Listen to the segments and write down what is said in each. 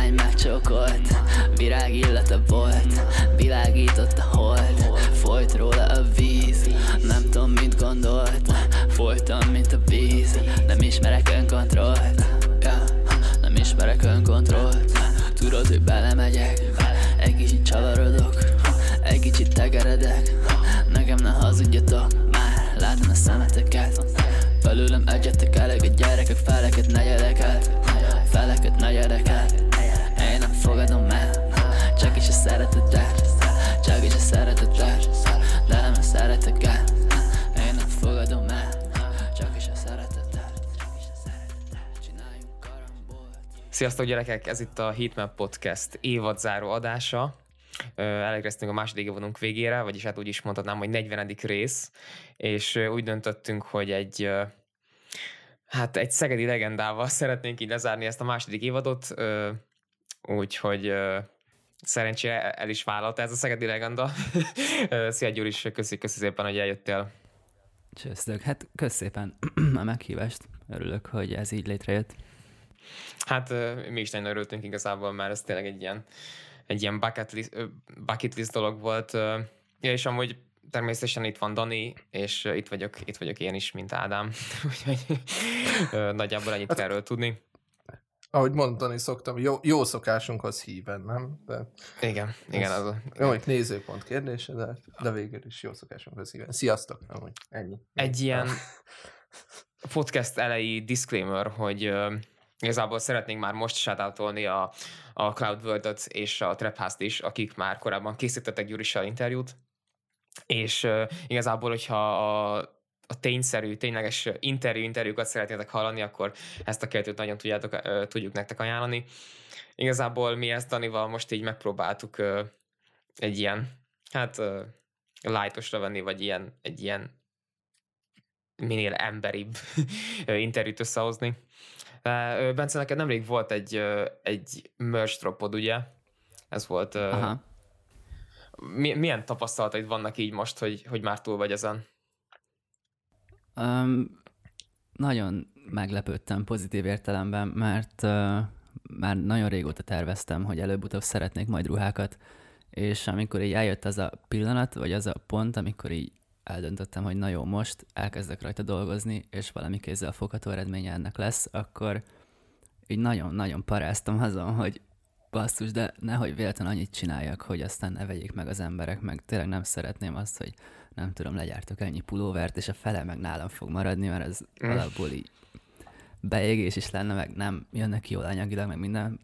lány megcsókolt Virág illata volt, világított a hold. Folyt róla a víz, nem tudom mit gondolt. Folytam, mint a víz, nem ismerek önkontrollt. Ja, Nem ismerek önkontrollt. Tudod, hogy belemegyek, egy kicsit csavarodok Egy kicsit tegeredek, nekem ne hazudjatok Már látom a szemeteket. Belőlem egyetek elég a gyerekek feleket, negyedeket. Feleket, negyedeket. Én nem fogadom el. Csak is a szeretetet Csak is a szeretetet De nem a szereteket. Én nem fogadom el. Csak is a szeretetet Csináljunk karambolt. Sziasztok gyerekek, ez itt a Heatmap Podcast évadzáró adása. Elérkeztünk a második évadunk végére, vagyis hát úgy is mondhatnám, hogy 40. rész, és úgy döntöttünk, hogy egy hát egy szegedi legendával szeretnénk így lezárni ezt a második évadot, úgyhogy szerencsére el is vállalta ez a szegedi legenda. Szia Gyuri, és köszi, köszi szépen, hogy eljöttél. Csősztök. Hát kösz szépen a meghívást. Örülök, hogy ez így létrejött. Hát mi is nagyon örültünk igazából, mert ez tényleg egy ilyen, egy ilyen bucket list, bucket list dolog volt. Ja, és amúgy természetesen itt van Dani, és itt vagyok, itt vagyok én is, mint Ádám. Úgyhogy nagyjából ennyit kell erről tudni. Ahogy mondani szoktam, jó, jó szokásunkhoz híven, nem? De, Igen, igen, az a, jó, hogy nézőpont kérdése, de, de végül is jó szokásunkhoz híven. Sziasztok! Amúgy, ennyi. egy ilyen podcast elejé disclaimer, hogy igazából szeretnénk már most shoutoukolni a, a Cloud world és a Trap House-t is, akik már korábban készítettek Gyurissal interjút, és uh, igazából, hogyha a, a tényszerű, tényleges interjú interjúkat szeretnétek hallani, akkor ezt a kettőt nagyon tudjátok, tudjuk nektek ajánlani. Igazából mi ezt Danival most így megpróbáltuk egy ilyen, hát lightosra venni, vagy ilyen, egy ilyen minél emberibb interjút összehozni. Bence, neked nemrég volt egy, egy merch dropod, ugye? Ez volt. Aha. Mi, milyen tapasztalataid vannak így most, hogy, hogy már túl vagy ezen? Um, nagyon meglepődtem pozitív értelemben, mert uh, már nagyon régóta terveztem, hogy előbb-utóbb szeretnék majd ruhákat, és amikor így eljött az a pillanat, vagy az a pont, amikor így eldöntöttem, hogy na jó, most elkezdek rajta dolgozni, és valami kézzel fogható eredménye ennek lesz, akkor így nagyon-nagyon paráztam azon, hogy basszus, de nehogy véletlenül annyit csináljak, hogy aztán ne vegyék meg az emberek, meg tényleg nem szeretném azt, hogy nem tudom, legyártok ennyi pulóvert, és a fele meg nálam fog maradni, mert ez Mm. alapból így beégés is lenne, meg nem jönnek ki jól anyagilag, meg minden.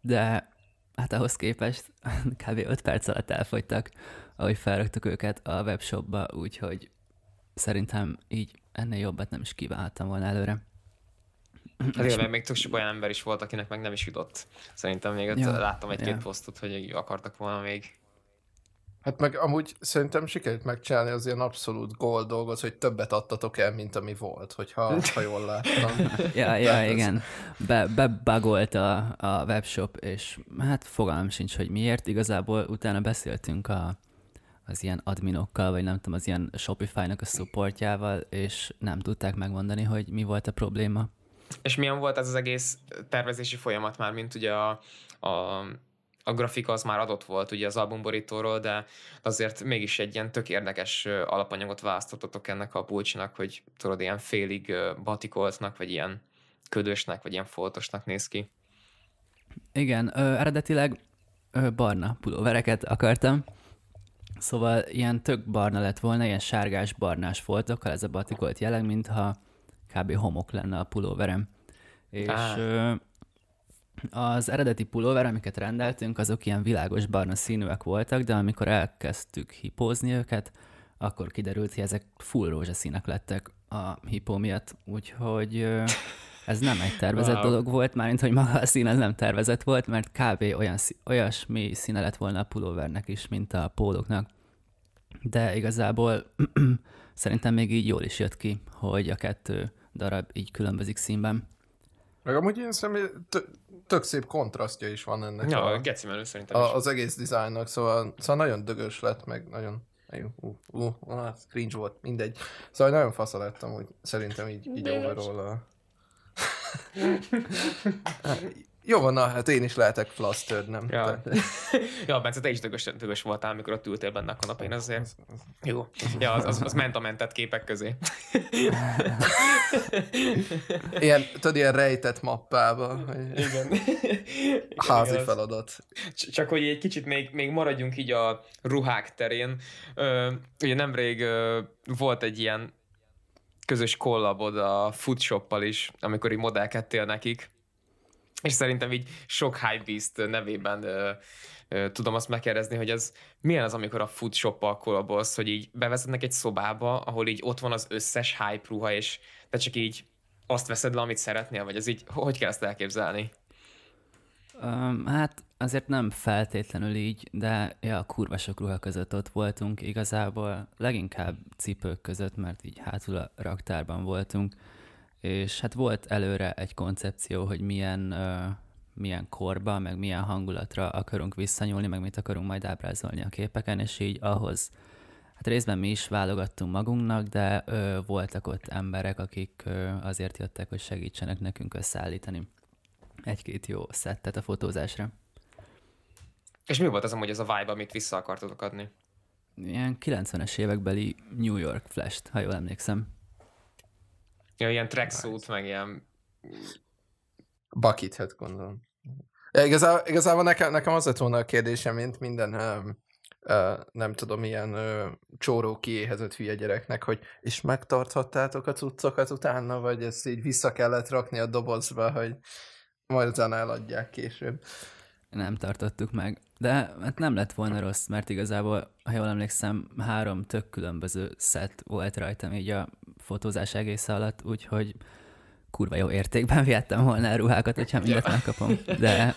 De hát ahhoz képest kb. 5 perc alatt elfogytak, ahogy felraktuk őket a webshopba, úgyhogy szerintem így ennél jobbat nem is kívánhattam volna előre. Hát igen, mert még tök sok olyan ember is volt, akinek meg nem is jutott. Szerintem még ott Ja, láttam egy-két ja. posztot, hogy akartak volna még. Hát meg amúgy szerintem sikerült megcsinálni az ilyen abszolút gól dolgot, hogy többet adtatok el, mint ami volt, hogyha ha jól láttam. Ja, ja, ez- igen. Be, bebagolt a, a webshop, és hát fogalmam sincs, hogy miért. Igazából utána beszéltünk a, az ilyen adminokkal, vagy nem tudom, az ilyen Shopify-nak a supportjával, és nem tudták megmondani, hogy mi volt a probléma. És milyen volt ez az egész tervezési folyamat már, mint ugye a, a, a grafika az már adott volt ugye az albumborítóról, de azért mégis egy ilyen tök érdekes alapanyagot választottatok ennek a pulcsinak, hogy tudod, ilyen félig batikoltnak, vagy ilyen ködösnek, vagy ilyen foltosnak néz ki. Igen, ö, eredetileg ö, barna pulóvereket akartam, szóval ilyen tök barna lett volna, ilyen sárgás-barnás foltokkal, ez a batikolt jelleg, mintha kb. homok lenne a pulóverem. És Á. ö, az eredeti pulóver, amiket rendeltünk, azok ilyen világos barna színűek voltak, de amikor elkezdtük hipózni őket, akkor kiderült, hogy ezek full rózsaszínek lettek a hipó miatt, úgyhogy ez nem egy tervezett Wow. dolog volt, mármint, hogy maga a szín az nem tervezett volt, mert kb. olyan, olyasmi színe lett volna a pulóvernek is, mint a pólóknak. De igazából szerintem még így jól is jött ki, hogy a kettő darab így különbözik színben. Meg amúgy én szerintem tök szép kontrasztja is van ennek. Ja, a, geci menő szerintem a, Az egész dizájnnak, szóval, szóval nagyon dögös lett, meg nagyon uh, uh, uh, cringe volt, mindegy. Szóval nagyon fasza lettem, hogy szerintem így, így overall a... Jó van, na, hát én is lehetek flustered, nem? Ja, ja Bence, te is dögös, dögös voltál, amikor ott ültél benne a kanapén, azért jó. Ja, az, az, az ment a mentett képek közé. ilyen, tudod, ilyen rejtett mappába. Igen. Házi Igen, feladat. Csak hogy egy kicsit még, még maradjunk így a ruhák terén. Ö, ugye nemrég ö, volt egy ilyen közös kollabod a Foodshoppal is, amikor így modellkedtél nekik, és szerintem így sok Hypebeast nevében ö, ö, tudom azt megkérdezni, hogy ez milyen az, amikor a food shop kollabolsz, hogy így bevezetnek egy szobába, ahol így ott van az összes hype ruha, és te csak így azt veszed le, amit szeretnél, vagy ez így, hogy kell ezt elképzelni? Um, hát azért nem feltétlenül így, de ja, kurva sok ruha között ott voltunk igazából, leginkább cipők között, mert így hátul a raktárban voltunk, és hát volt előre egy koncepció, hogy milyen, uh, milyen korba, meg milyen hangulatra akarunk visszanyúlni, meg mit akarunk majd ábrázolni a képeken, és így ahhoz Hát részben mi is válogattunk magunknak, de ö, voltak ott emberek, akik ö, azért jöttek, hogy segítsenek nekünk összeállítani egy-két jó szettet a fotózásra. És mi volt az amúgy ez a vibe, amit vissza akartatok adni? Ilyen 90-es évekbeli New York flash ha jól emlékszem. Ja, ilyen tracksuit, meg ilyen... Bucket hat gondolom. Ja, igazából, igazából nekem, nekem az lett volna a kérdésem, mint minden uh, uh, nem tudom, ilyen uh, csóró kiéhezett hülye gyereknek, hogy és megtarthattátok a cuccokat utána, vagy ezt így vissza kellett rakni a dobozba, hogy majd utána eladják később. Nem tartottuk meg. De hát nem lett volna rossz, mert igazából, ha jól emlékszem, három tök különböző szett volt rajtam így a fotózás egész alatt, úgyhogy kurva jó értékben vihettem volna a ruhákat, hogyha mindet megkapom. De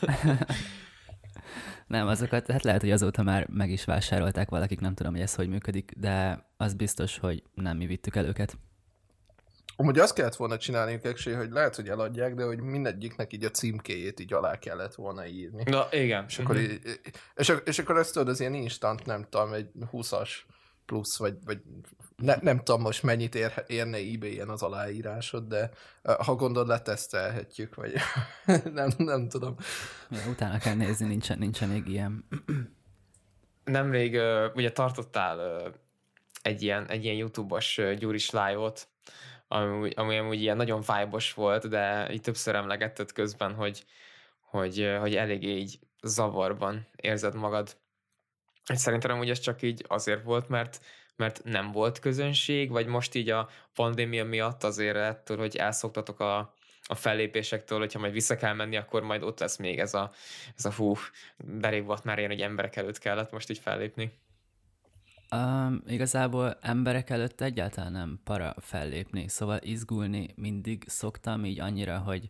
nem, azokat, hát lehet, hogy azóta már meg is vásárolták valakik, nem tudom, hogy ez hogy működik, de az biztos, hogy nem mi vittük el őket. Amúgy azt kellett volna csinálni, actually, hogy lehet, hogy eladják, de hogy mindegyiknek így a címkéjét így alá kellett volna írni. Na, igen. És akkor, így, és, és akkor ezt tudod, az ilyen instant, nem tudom, egy 20-as plusz, vagy, vagy ne, nem tudom most mennyit ér, érne ebay-en az aláírásod, de ha gondolod, letesztelhetjük, vagy nem, nem tudom. Ja, utána kell nézni, nincsen, nincsen még ilyen. Nemrég ugye tartottál egy ilyen, egy ilyen YouTube-os Gyuris live-ot, ami, ami amúgy ilyen nagyon vibe volt, de így többször emlegetted közben, hogy, hogy, hogy eléggé így zavarban érzed magad. És szerintem amúgy ez csak így azért volt, mert, mert nem volt közönség, vagy most így a pandémia miatt azért ettől, hogy elszoktatok a, a fellépésektől, hogyha majd vissza kell menni, akkor majd ott lesz még ez a, ez a hú, de volt már ilyen, hogy emberek előtt kellett most így fellépni. Um, igazából emberek előtt egyáltalán nem para fellépni, szóval izgulni mindig szoktam így annyira, hogy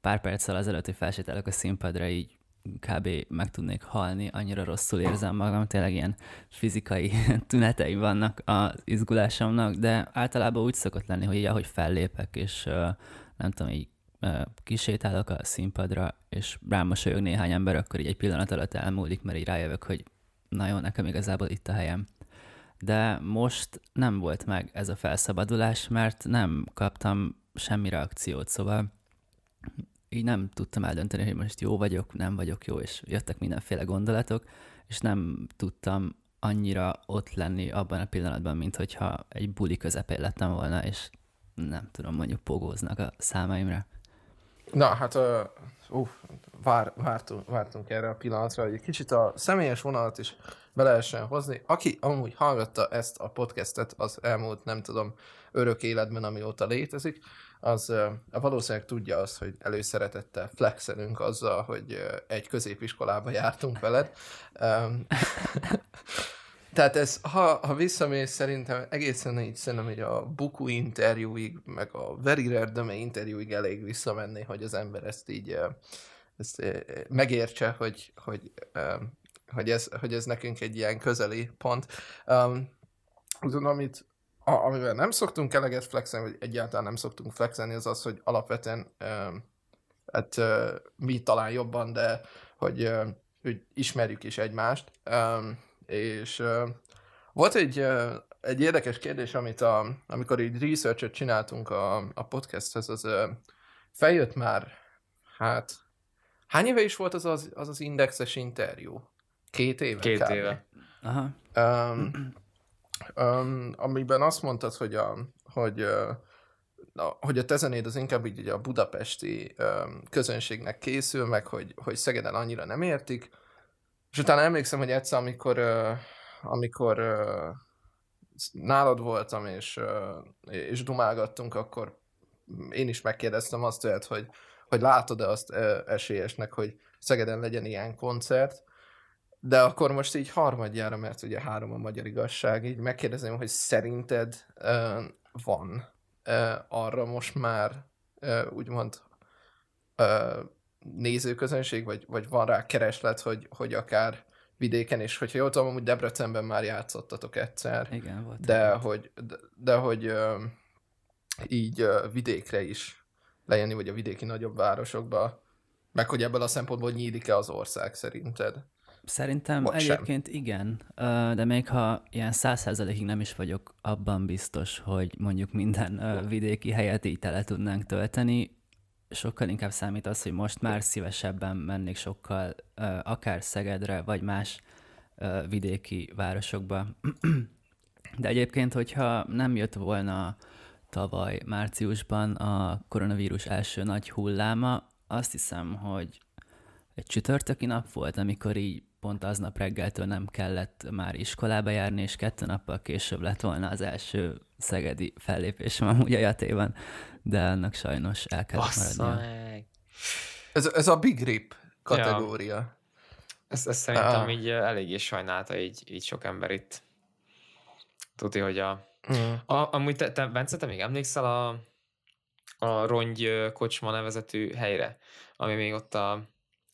pár perccel azelőtt, hogy felsétálok a színpadra, így kb. meg tudnék halni, annyira rosszul érzem magam, tényleg ilyen fizikai tünetei vannak az izgulásomnak, de általában úgy szokott lenni, hogy így ahogy fellépek, és uh, nem tudom, így uh, kisétálok a színpadra, és rám mosolyog néhány ember, akkor így egy pillanat alatt elmúlik, mert így rájövök, hogy na jó, nekem igazából itt a helyem de most nem volt meg ez a felszabadulás, mert nem kaptam semmi reakciót, szóval így nem tudtam eldönteni, hogy most jó vagyok, nem vagyok jó, és jöttek mindenféle gondolatok, és nem tudtam annyira ott lenni abban a pillanatban, mint hogyha egy buli közepén lettem volna, és nem tudom, mondjuk pogóznak a számaimra. Na, hát uh, uh, vár, vártunk, vártunk erre a pillanatra, hogy egy kicsit a személyes vonalat is be lehessen hozni. Aki amúgy hallgatta ezt a podcastet az elmúlt, nem tudom, örök életben, amióta létezik, az valószínűleg tudja azt, hogy előszeretettel flexelünk azzal, hogy egy középiskolába jártunk veled. Tehát ez, ha, ha visszamész, szerintem egészen így szerintem, hogy a Buku interjúig, meg a Very Rare interjúig elég visszamenni, hogy az ember ezt így ezt megértse, hogy, hogy, hogy, ez, hogy ez nekünk egy ilyen közeli pont. Um, azon, amit, amivel nem szoktunk eleget flexelni, vagy egyáltalán nem szoktunk flexelni, az az, hogy alapvetően um, hát mi talán jobban, de hogy, hogy ismerjük is egymást. Um, és ö, volt egy, ö, egy érdekes kérdés, amit a, amikor így research csináltunk a, a podcasthez, az ö, feljött már, hát, hány éve is volt az az, az, az indexes interjú? Két éve? Két kb. éve. Aha. Um, um, amiben azt mondtad, hogy a, hogy, uh, hogy a tezenéd az inkább így a budapesti um, közönségnek készül, meg hogy, hogy Szegeden annyira nem értik. És utána emlékszem, hogy egyszer, amikor, amikor nálad voltam, és, és dumálgattunk, akkor én is megkérdeztem azt tőled, hogy, hogy látod-e azt esélyesnek, hogy Szegeden legyen ilyen koncert, de akkor most így harmadjára, mert ugye három a magyar igazság, így megkérdezem, hogy szerinted uh, van uh, arra most már uh, úgymond uh, nézőközönség, vagy, vagy van rá kereslet, hogy, hogy akár vidéken, és hogyha jól tudom, hogy Debrecenben már játszottatok egyszer, Igen, volt. de egy- hogy, de, de hogy uh, így uh, vidékre is lejönni, vagy a vidéki nagyobb városokba, meg hogy ebből a szempontból nyílik-e az ország szerinted? Szerintem Vagy sem. egyébként igen, ö, de még ha ilyen száz százalékig nem is vagyok abban biztos, hogy mondjuk minden ö, vidéki helyet így tele tudnánk tölteni, sokkal inkább számít az, hogy most már szívesebben mennék sokkal akár Szegedre, vagy más vidéki városokba. De egyébként, hogyha nem jött volna tavaly márciusban a koronavírus első nagy hulláma, azt hiszem, hogy egy csütörtöki nap volt, amikor így pont aznap reggeltől nem kellett már iskolába járni, és kettő nappal később lett volna az első szegedi fellépésem amúgy a Jatéban, de annak sajnos el kellett Bassza maradnia. meg. Ez, ez a Big Rip kategória. Ja. Ezt, ezt szerintem Ah. így eléggé sajnálta így, így sok ember itt. Tudja, hogy a... Mm. a amúgy te, te, Bence, te még emlékszel a, a Rongy kocsma nevezetű helyre, ami még ott a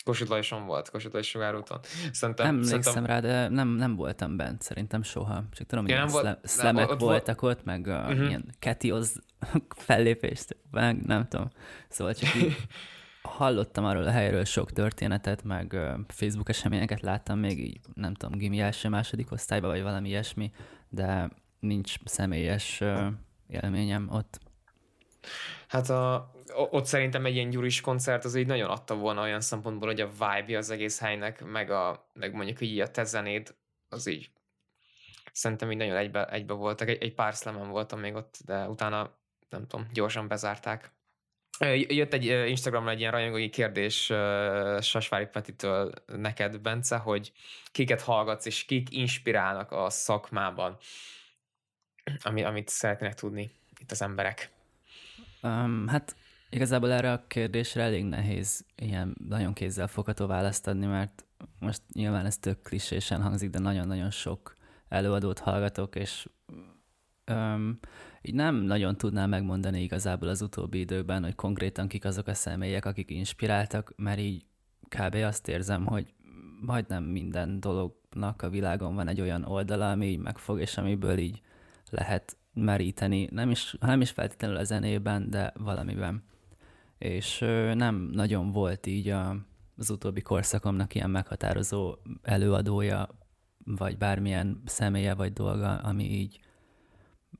Kossuth volt, Kossuth sugárúton. Szerintem, Nem szerintem emlékszem rá, de nem, nem voltam bent, szerintem soha. Csak tudom, Ja, nem volt- szle- szlemek ott volt- voltak ott, meg uh, Mhm. ilyen ketioz fellépést, meg nem tudom. Szóval csak így hallottam arról a helyről sok történetet, meg Facebook eseményeket láttam még így, nem tudom, gimi első, második osztályban, vagy valami ilyesmi, de nincs személyes élményem ott. Hát a, ott szerintem egy ilyen gyuris koncert az így nagyon adta volna olyan szempontból, hogy a vibe az egész helynek, meg, a, meg mondjuk így a te zenéd, az így szerintem így nagyon egybe, egybe voltak. Egy, egy pár szlemen voltam még ott, de utána nem tudom, gyorsan bezárták. Jött egy Instagramra egy ilyen rajongói kérdés Sasvári Petitől neked, Bence, hogy kiket hallgatsz, és kik inspirálnak a szakmában, ami, amit szeretnének tudni itt az emberek. Um, hát igazából erre a kérdésre elég nehéz ilyen nagyon kézzelfogható választ adni, mert most nyilván ez tök klisésen hangzik, de nagyon-nagyon sok előadót hallgatok, és um, így nem nagyon tudnám megmondani igazából az utóbbi időben, hogy konkrétan kik azok a személyek, akik inspiráltak, mert így kb. azt érzem, hogy majdnem minden dolognak a világon van egy olyan oldala, ami így megfog, és amiből így lehet meríteni, nem is, nem is feltétlenül a zenében, de valamiben. És nem nagyon volt így a, az utóbbi korszakomnak ilyen meghatározó előadója, vagy bármilyen személye vagy dolga, ami így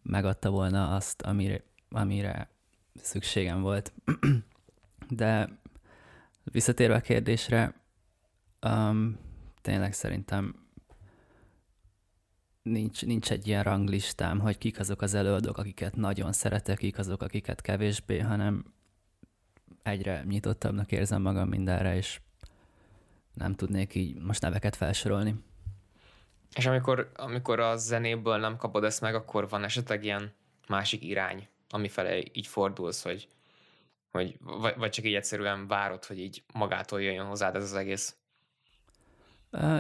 megadta volna azt, amire, amire szükségem volt. De visszatérve a kérdésre, um, tényleg szerintem nincs, nincs egy ilyen ranglistám, hogy kik azok az előadók, akiket nagyon szeretek, kik azok, akiket kevésbé, hanem egyre nyitottabbnak érzem magam mindenre, és nem tudnék így most neveket felsorolni. És amikor, amikor a zenéből nem kapod ezt meg, akkor van esetleg ilyen másik irány, amifele így fordulsz, hogy, hogy vagy, vagy csak így egyszerűen várod, hogy így magától jöjjön hozzád ez az egész.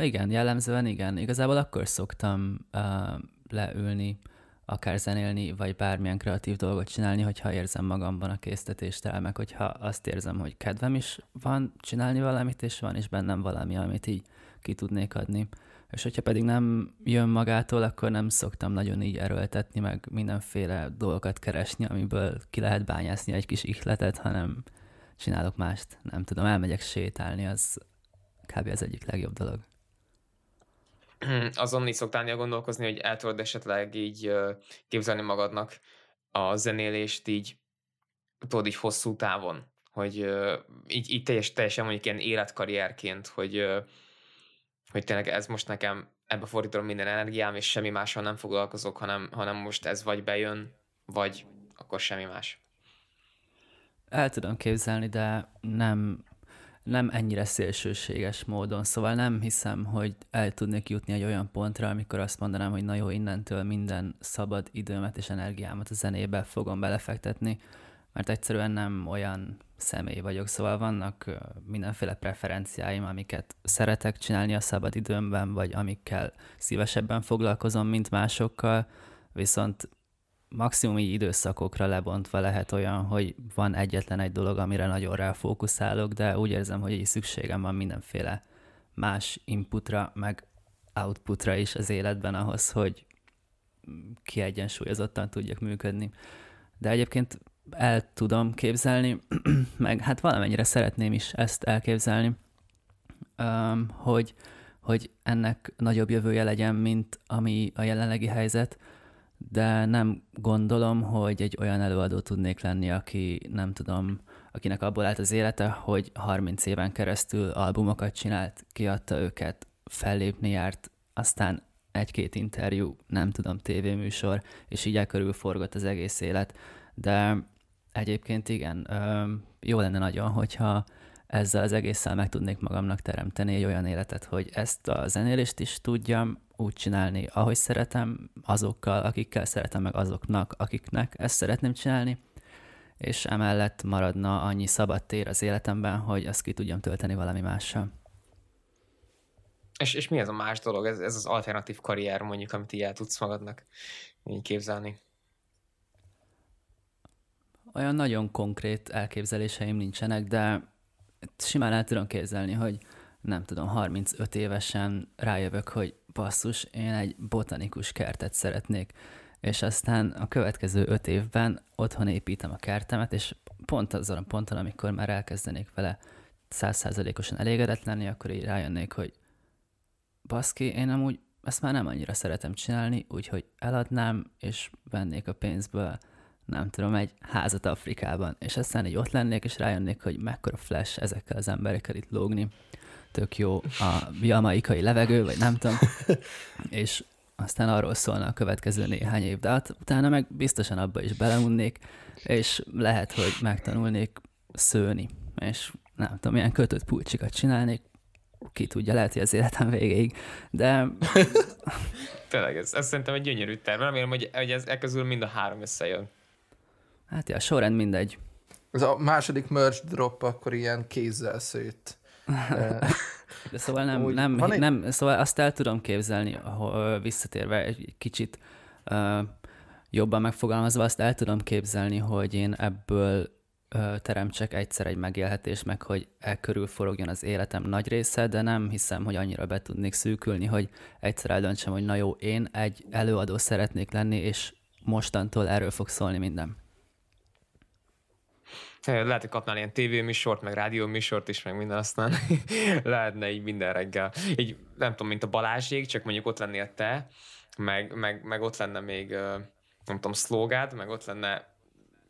Igen, jellemzően igen. Igazából akkor szoktam uh, leülni, akár zenélni, vagy bármilyen kreatív dolgot csinálni, hogyha érzem magamban a késztetést meg hogyha azt érzem, hogy kedvem is van csinálni valamit, és van is bennem valami, amit így ki tudnék adni. És hogyha pedig nem jön magától, akkor nem szoktam nagyon így erőltetni, meg mindenféle dolgokat keresni, amiből ki lehet bányászni egy kis ihletet, hanem csinálok mást. Nem tudom, elmegyek sétálni, az kb. az egyik legjobb dolog. Azon így szoktál gondolkozni, hogy el tudod esetleg így képzelni magadnak a zenélést így, tudod így hosszú távon, hogy így, így teljes, teljesen mondjuk ilyen életkarrierként, hogy, hogy tényleg ez most nekem ebbe fordítom minden energiám, és semmi mással nem foglalkozok, hanem, hanem most ez vagy bejön, vagy akkor semmi más. El tudom képzelni, de nem, nem ennyire szélsőséges módon. Szóval nem hiszem, hogy el tudnék jutni egy olyan pontra, amikor azt mondanám, hogy na jó, innentől minden szabad időmet és energiámat a zenébe fogom belefektetni, mert egyszerűen nem olyan személy vagyok, szóval vannak mindenféle preferenciáim, amiket szeretek csinálni a szabad időmben, vagy amikkel szívesebben foglalkozom, mint másokkal, viszont maximum így időszakokra lebontva lehet olyan, hogy van egyetlen egy dolog, amire nagyon ráfókuszálok, de úgy érzem, hogy így szükségem van mindenféle más inputra, meg outputra is az életben ahhoz, hogy kiegyensúlyozottan tudjak működni. De egyébként el tudom képzelni, meg hát valamennyire szeretném is ezt elképzelni, hogy, hogy ennek nagyobb jövője legyen, mint ami a jelenlegi helyzet, de nem gondolom, hogy egy olyan előadó tudnék lenni, aki nem tudom, akinek abból állt az élete, hogy 30 éven keresztül albumokat csinált, kiadta őket, fellépni járt, aztán egy-két interjú, nem tudom, tévéműsor, és így elkörülforgott az egész élet. De egyébként igen, jó lenne nagyon, hogyha ezzel az egésszel meg tudnék magamnak teremteni egy olyan életet, hogy ezt a zenélést is tudjam úgy csinálni, ahogy szeretem, azokkal, akikkel szeretem, meg azoknak, akiknek ezt szeretném csinálni, és emellett maradna annyi szabad tér az életemben, hogy azt ki tudjam tölteni valami mással. És, és mi ez a más dolog? Ez, ez az alternatív karrier mondjuk, amit így el tudsz magadnak így képzelni? Olyan nagyon konkrét elképzeléseim nincsenek, de simán el tudom képzelni, hogy nem tudom, 35 évesen rájövök, hogy basszus, én egy botanikus kertet szeretnék, és aztán a következő öt évben otthon építem a kertemet, és pont azon a ponton, amikor már elkezdenék vele százszázalékosan elégedett lenni, akkor így rájönnék, hogy baszki, én amúgy ezt már nem annyira szeretem csinálni, úgyhogy eladnám, és vennék a pénzből nem tudom, egy házat Afrikában, és aztán így ott lennék, és rájönnék, hogy mekkora flash ezekkel az emberekkel itt lógni. Tök jó a jamaikai levegő, vagy nem tudom. és aztán arról szólna a következő néhány év, de hát utána meg biztosan abba is beleunnék, és lehet, hogy megtanulnék szőni, és nem tudom, milyen kötött pulcsikat csinálnék, ki tudja, lehet, hogy az életem végéig, de... Tényleg, ez, ez szerintem egy gyönyörű terv. Remélem, hogy, hogy ez e közül mind a három összejön. Hát ja, sorrend mindegy. Ez a második merch drop akkor ilyen kézzel szőtt. De szóval nem, Úgy, nem, egy... nem, szóval azt el tudom képzelni, visszatérve egy kicsit uh, jobban megfogalmazva, azt el tudom képzelni, hogy én ebből uh, teremtsek egyszer egy megélhetés, meg hogy e körül forogjon az életem nagy része, de nem hiszem, hogy annyira be tudnék szűkülni, hogy egyszer eldöntsem, hogy na jó, én egy előadó szeretnék lenni, és mostantól erről fog szólni minden. Lehet, hogy kapnál ilyen tévéműsort, meg rádióműsort is, meg minden, aztán lehetne így minden reggel. Így nem tudom, mint a Balázsék, csak mondjuk ott lennél te, meg, meg, meg ott lenne még, nem tudom, szlógád, meg ott lenne,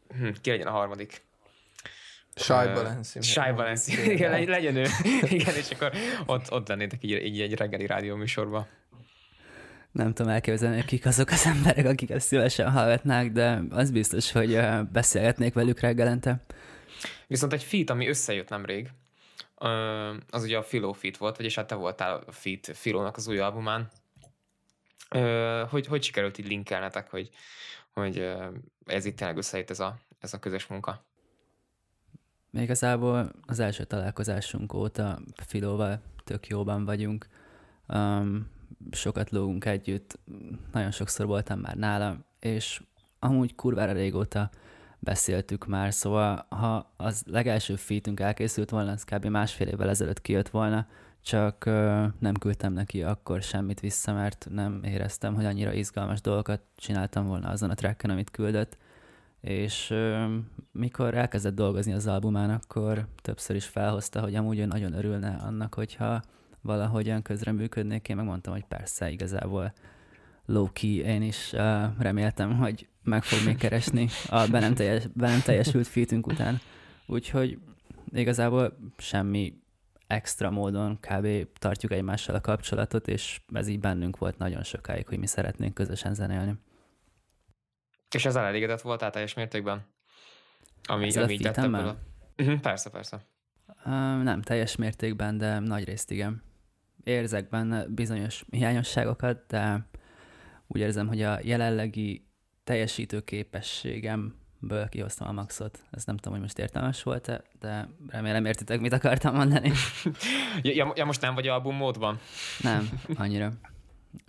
hm, ki legyen a harmadik? Shy Balenci. Shy Balenci, igen, legyen ő. Igen, és akkor ott, ott lennétek így, így egy reggeli rádióműsorban. Nem tudom elképzelni, kik azok az emberek, akik ezt szívesen hallgatnák, de az biztos, hogy beszélgetnék velük reggelente. Viszont egy feat, ami összejött nemrég, az ugye a Philo feat volt, vagyis hát te voltál a feat Philónak az új albumán. Hogy, hogy sikerült így linkelnetek, hogy, hogy ez itt tényleg összejött ez a, ez a közös munka? Még igazából az első találkozásunk óta Filóval tök jóban vagyunk. Um, sokat lógunk együtt, nagyon sokszor voltam már nála, és amúgy kurvára régóta beszéltük már, szóval ha az legelső featünk elkészült volna, az kb. másfél évvel ezelőtt kijött volna, csak nem küldtem neki akkor semmit vissza, mert nem éreztem, hogy annyira izgalmas dolgokat csináltam volna azon a tracken, amit küldött, és mikor elkezdett dolgozni az albumán, akkor többször is felhozta, hogy amúgy ő nagyon örülne annak, hogyha valahogyan közreműködnék. Én megmondtam, hogy persze, igazából low-key én is uh, reméltem, hogy meg fog még keresni a be nem, teljes, be nem teljesült fitünk után. Úgyhogy igazából semmi extra módon kb. tartjuk egymással a kapcsolatot, és ez így bennünk volt nagyon sokáig, hogy mi szeretnénk közösen zenélni. És ezzel elégedett voltál teljes mértékben? Ami, Ezzel ami így tett feat-emmel? ebből a- Mhm, Persze, persze. Uh, nem teljes mértékben, de nagy részt igen. Érzek benne bizonyos hiányosságokat, de úgy érzem, hogy a jelenlegi teljesítő képességemből kihoztam a maxot. Ez nem tudom, hogy most értelmes volt-e, de remélem értitek, mit akartam mondani. Ja, ja, most nem vagy album módban? Nem, annyira.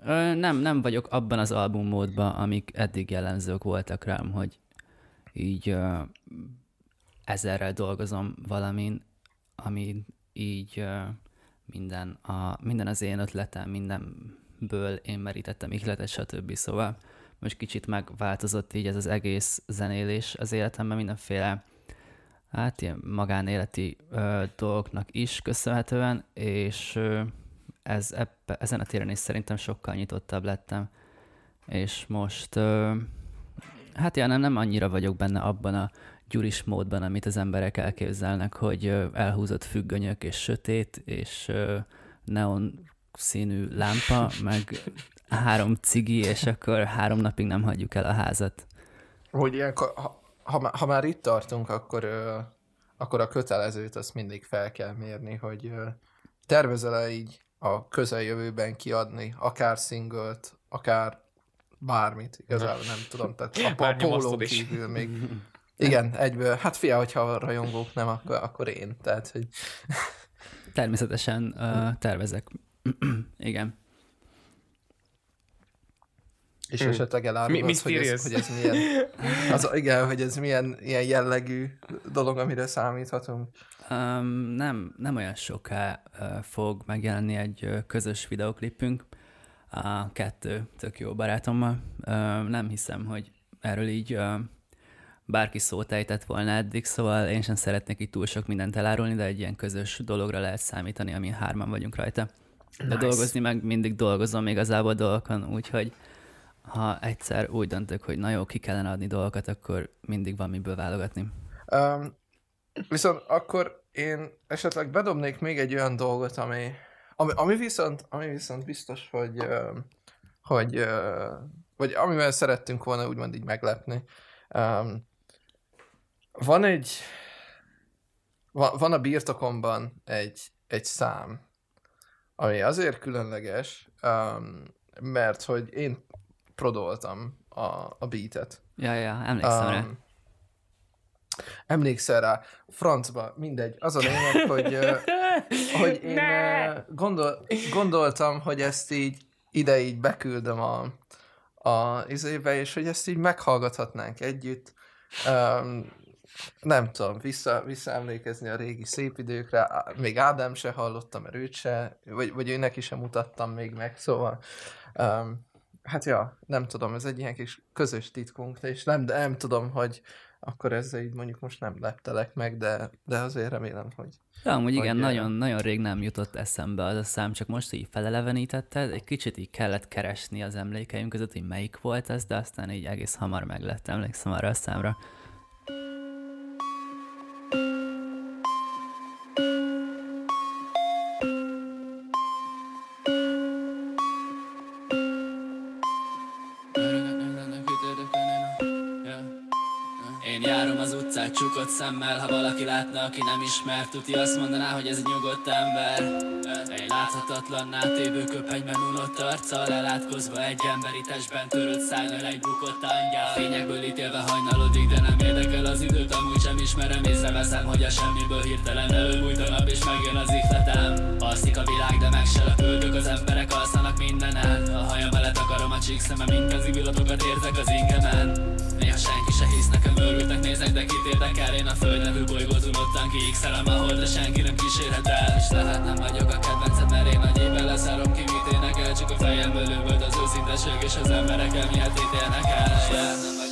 Ö, nem, nem vagyok abban az albummódban, amik eddig jellemzők voltak rám, hogy így ö, ezerrel dolgozom valamin, ami így ö, minden, a, minden az én ötletem, mindenből én merítettem ihletet, stb. Szóval most kicsit megváltozott így ez az egész zenélés az életemben, mindenféle hát ilyen magánéleti ö, dolgoknak is köszönhetően, és ö, ez, ebbe, ezen a téren is szerintem sokkal nyitottabb lettem, és most ö, hát ja, nem, nem annyira vagyok benne abban a gyuris módban, amit az emberek elképzelnek, hogy elhúzott függönyök és sötét, és neon színű lámpa, meg három cigi, és akkor három napig nem hagyjuk el a házat. Hogy ilyenkor, ha, ha, má- ha már itt tartunk, akkor, akkor a kötelezőt azt mindig fel kell mérni, hogy tervezel-e így a közeljövőben kiadni, akár szinglt, akár bármit, igazából nem tudom, tehát a, a pólón kívül még. Igen, egyből. Hát fia, hogyha a rajongók nem, akkor, akkor én. Tehát, hogy Természetesen uh, tervezek. Igen. és Hmm. esetleg elárulod, hogy ez, hogy ez milyen, az, igen, hogy ez milyen ilyen jellegű dolog, amire számíthatunk. Um, nem, nem olyan soká uh, fog megjelenni egy uh, közös videoklipünk, a kettő tök jó barátommal. Uh, nem hiszem, hogy erről így uh, bárki szót ejtett volna eddig, szóval én sem szeretnék itt túl sok mindent elárulni, de egy ilyen közös dologra lehet számítani, amin hárman vagyunk rajta. De Nice. dolgozni meg mindig dolgozom igazából dolgokon, úgyhogy ha egyszer úgy döntök, hogy na jó, ki kellene adni dolgokat, akkor mindig van miből válogatni. Um, viszont akkor én esetleg bedobnék még egy olyan dolgot, ami, ami, ami, viszont, ami viszont biztos, hogy, hogy vagy amivel szerettünk volna úgymond így meglepni. Um, van egy van, a birtokomban egy, egy szám, ami azért különleges, um, mert hogy én prodoltam a, a beatet. Ja, ja, emlékszem rá. Um, emlékszel rá, francba, mindegy. Az a lényeg, hogy, hogy én gondol, gondoltam, hogy ezt így ide így beküldöm a, a izébe, és hogy ezt így meghallgathatnánk együtt. Um, nem tudom, vissza, visszaemlékezni a régi szép időkre, még Ádám se hallottam, mert őt se, vagy, vagy ő neki sem mutattam még meg, szóval um, hát ja, nem tudom, ez egy ilyen kis közös titkunk, és nem, de nem tudom, hogy akkor ezzel így mondjuk most nem leptelek meg, de, de azért remélem, hogy Ja, amúgy igen, Hogy, nagyon, nagyon rég nem jutott eszembe az a szám, csak most így felelevenítetted, egy kicsit így kellett keresni az emlékeim között, hogy melyik volt ez, de aztán így egész hamar meg lett, emlékszem arra a számra. Szemmel Ha valaki látna, aki nem ismer Tuti azt mondaná, hogy ez egy nyugodt ember. Egy láthatatlanná tévő köpenyben unott arccal Elátkozva egy emberi testben Törött szájnal egy bukott angyal. Fényekből ítélve hajnalodik, de nem érdekel az időt Amúgy sem ismerem, észreveszem, hogy a semmiből hirtelen előbújt a nap És megjön az ihletem. Alszik a világ, de meg se lepődök Az emberek alszanak mindenen A hajam mellett akarom a csík szemem Intenzív illatokat érzek az ingemen. Néha senki se hisz őrültek néznek, de kit érdekel Én a föld nevű bolygót unottan kiixelem ahol, de senki nem kísérhet el. És lehet nem vagyok a kedvencem, mert én nagy éve leszárom ki, mit énekel. Csak a fejemből lövöld az őszinteség és az emberek emiatt ítélnek el. És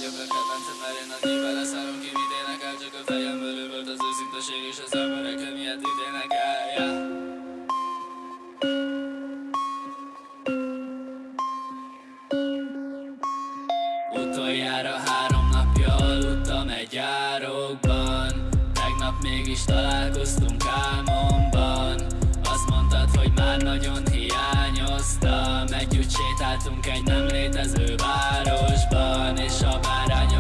sétáltunk egy nem létező városban És a bárányokat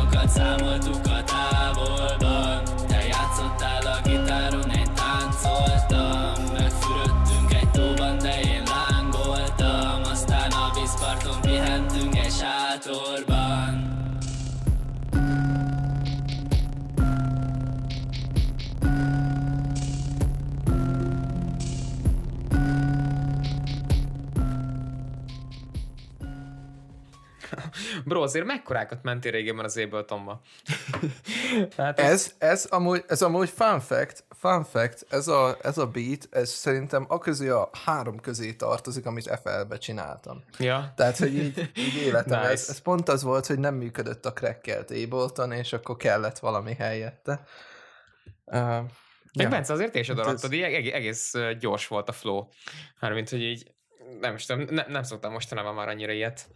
Bro, azért mekkorákat mentél régebben az Abletonba? hát Ez, ez, amúgy, ez amúgy fun fact, fun fact, ez a, ez a beat, ez szerintem a közé a három közé tartozik, amit FL-be csináltam. Ja. Tehát, hogy így, így életem, Nice. ez, ez pont az volt, hogy nem működött a crackelt Ableton, és akkor kellett valami helyette. Uh, Meg ja. Bence, azért odaadtad, ez- így egész, egész gyors volt a flow. Mármint, hogy így, nem is tudom, ne, nem szoktam mostanában már annyira ilyet.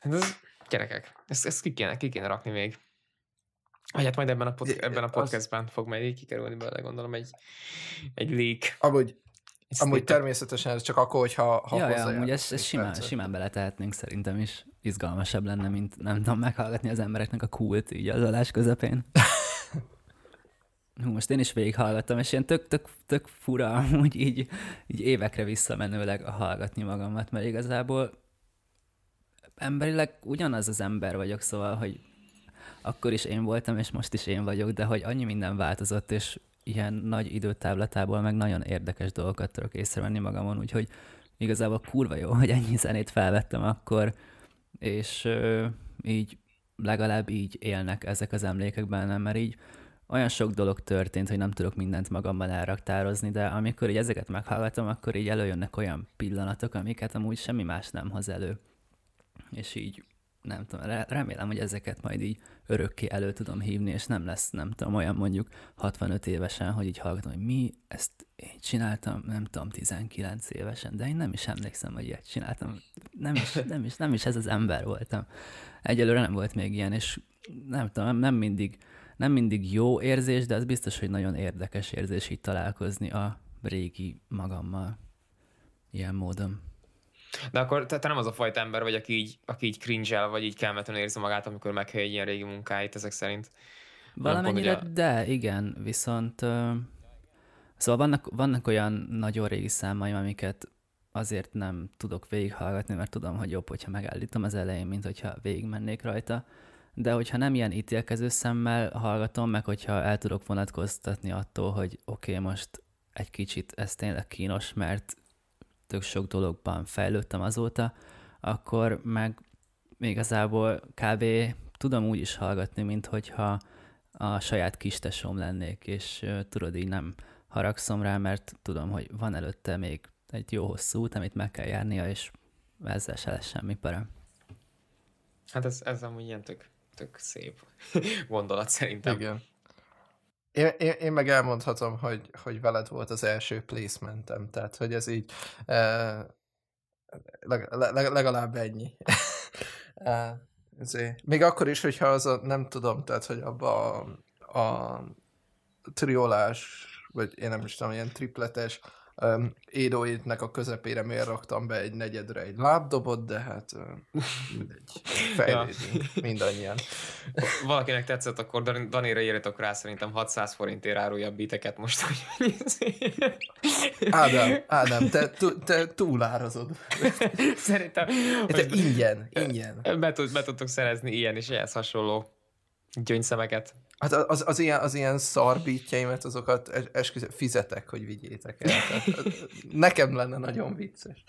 Hát ez, gyerekek, ezt, ezt ki, kéne, ki kéne rakni még. Vagy hát majd ebben a, pod, ebben a az- podcastben fog majd így kikerülni belőle, gondolom, egy, egy leak. Amúgy, Egy amúgy snippet. természetesen ez csak akkor, hogyha ha ja, ja, amúgy ezt, ezt simán, percet. simán beletehetnénk szerintem is. Izgalmasabb lenne, mint nem tudom meghallgatni az embereknek a kult így az adás közepén. Hú, most én is végighallgattam, és ilyen tök, tök, tök fura amúgy így, így évekre visszamenőleg hallgatni magamat, mert igazából emberileg ugyanaz az ember vagyok, szóval, hogy akkor is én voltam, és most is én vagyok, de hogy annyi minden változott, és ilyen nagy időtávlatából meg nagyon érdekes dolgokat tudok észrevenni magamon, úgyhogy igazából kurva jó, hogy ennyi zenét felvettem akkor, és ö, így legalább így élnek ezek az emlékek bennem, mert így olyan sok dolog történt, hogy nem tudok mindent magamban elraktározni, de amikor így ezeket meghallgatom, akkor így előjönnek olyan pillanatok, amiket amúgy semmi más nem hoz elő. És így nem tudom, re- remélem, hogy ezeket majd így örökké elő tudom hívni, és nem lesz, nem tudom, olyan mondjuk 65 évesen, hogy így hallgatom, hogy mi, ezt én csináltam, nem tudom, 19 évesen, de én nem is emlékszem, hogy ilyet csináltam. Nem is, nem is, nem is ez az ember voltam. Egyelőre nem volt még ilyen, és nem tudom, nem mindig, nem mindig jó érzés, de az biztos, hogy nagyon érdekes érzés így találkozni a régi magammal ilyen módon. De akkor te, te nem az a fajta ember vagy, aki így, aki így cringe vagy így kelmetlenül érzi magát, amikor meghely egy ilyen régi munkáit ezek szerint. Valamennyire, pont, de igen, viszont ö, szóval vannak, vannak olyan nagyon régi számaim, amiket azért nem tudok végighallgatni, mert tudom, hogy jobb, hogyha megállítom az elején, mint hogyha végigmennék rajta. De hogyha nem ilyen ítélkező szemmel hallgatom, meg hogyha el tudok vonatkoztatni attól, hogy oké, okay, most egy kicsit ez tényleg kínos, mert tök sok dologban fejlődtem azóta, akkor meg igazából kb. tudom úgy is hallgatni, mint hogyha a saját kistesom lennék, és tudod, így nem haragszom rá, mert tudom, hogy van előtte még egy jó hosszú út, amit meg kell járnia, és ezzel se lesz semmi para. Hát ez, ez amúgy ilyen tök, tök szép gondolat szerintem. Igen. Én, én, én meg elmondhatom, hogy, hogy veled volt az első placementem, tehát hogy ez így eh, leg, leg, legalább ennyi. ezért. Még akkor is, hogyha az a, nem tudom, tehát hogy abba a, a triolás, vagy én nem is tudom, ilyen tripletes um, édóitnek a közepére miért raktam be egy negyedre egy lábdobot, de hát uh, mindegy. Fejlődünk mindannyian. Valakinek tetszett, akkor Dan- Danira írjatok rá, szerintem 600 forintért árulja a biteket most, hogy Ádám, Ádám, te, te túlárazod. Szerintem Te ingyen, ingyen. be, tud, be tudtok szerezni ilyen és ehhez hasonló gyöngyszemeket. Hát az, az, ilyen, az ilyen szarbítjeimet, azokat es, esküszöm, fizetek, hogy vigyétek el. Tehát, nekem lenne nagyon vicces.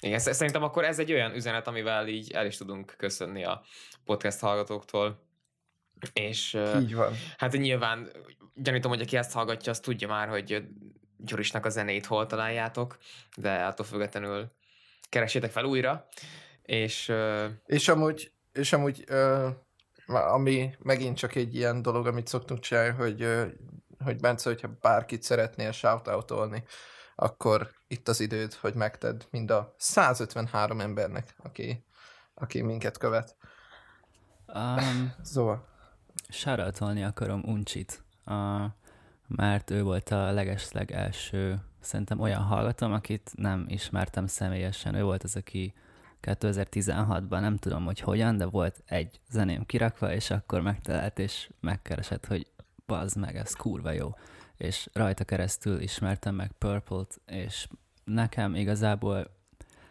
Igen, sz- szerintem akkor ez egy olyan üzenet, amivel így el is tudunk köszönni a podcast hallgatóktól. És Így van. hát nyilván gyanítom, hogy aki ezt hallgatja, az tudja már, hogy Gyorisnak a zenét hol találjátok, de attól függetlenül keressétek fel újra, és És amúgy, és amúgy ö, ami megint csak egy ilyen dolog, amit szoktunk csinálni, hogy, hogy Bence, hogyha bárkit szeretnél shoutoutolni, akkor itt az időd, hogy megtedd mind a 153 embernek, aki, aki minket követ. Um, Szóval, Shoutoutolni akarom Uncsit, a mert ő volt a legesleg első, szerintem olyan hallgatom, akit nem ismertem személyesen. Ő volt az, aki 2016-ban, nem tudom, hogy hogyan, de volt egy zeném kirakva, és akkor megtalált, és megkeresett, hogy bazd meg, ez kurva jó. És rajta keresztül ismertem meg Purple-t, és nekem igazából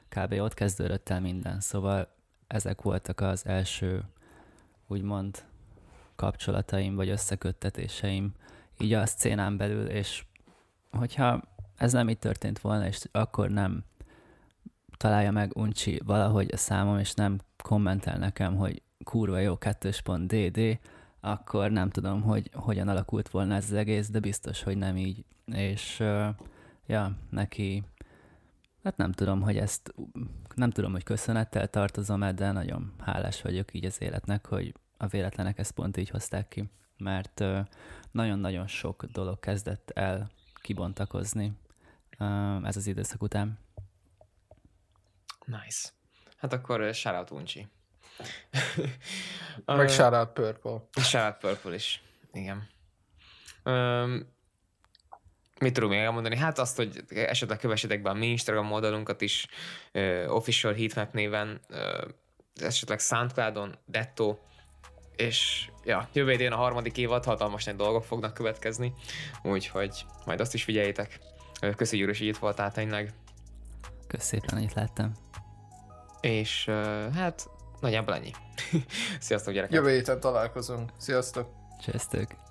kb. ott kezdődött el minden, szóval ezek voltak az első, úgymond, kapcsolataim, vagy összeköttetéseim így a szcénán belül, és hogyha ez nem így történt volna, és akkor nem találja meg Uncsi valahogy a számom, és nem kommentel nekem, hogy kurva jó, kettős pont DD, akkor nem tudom, hogy hogyan alakult volna ez az egész, de biztos, hogy nem így. És ja, neki, hát nem tudom, hogy ezt, nem tudom, hogy köszönettel tartozom de nagyon hálás vagyok így az életnek, hogy a véletlenek ezt pont így hozták ki, mert nagyon-nagyon sok dolog kezdett el kibontakozni ez az időszak után. Nice. Hát akkor uh, shoutout Uncsi. Meg shoutout Purple. Shoutout Purple is. Igen. Um, mit tudunk még elmondani? Hát azt, hogy esetleg kövessetek be a mi Instagram oldalunkat is, uh, Official Heatmap néven, uh, esetleg Soundcloudon, Detto, és ja, jövő idén a harmadik évad, hatalmas nagy dolgok fognak következni, úgyhogy majd azt is figyeljétek. Köszi Gyuri, hogy itt voltál tényleg. Köszönöm szépen, itt láttam. És hát nagyjából ennyi. Sziasztok gyerekek! Jövő héten találkozunk. Sziasztok! Sziasztok!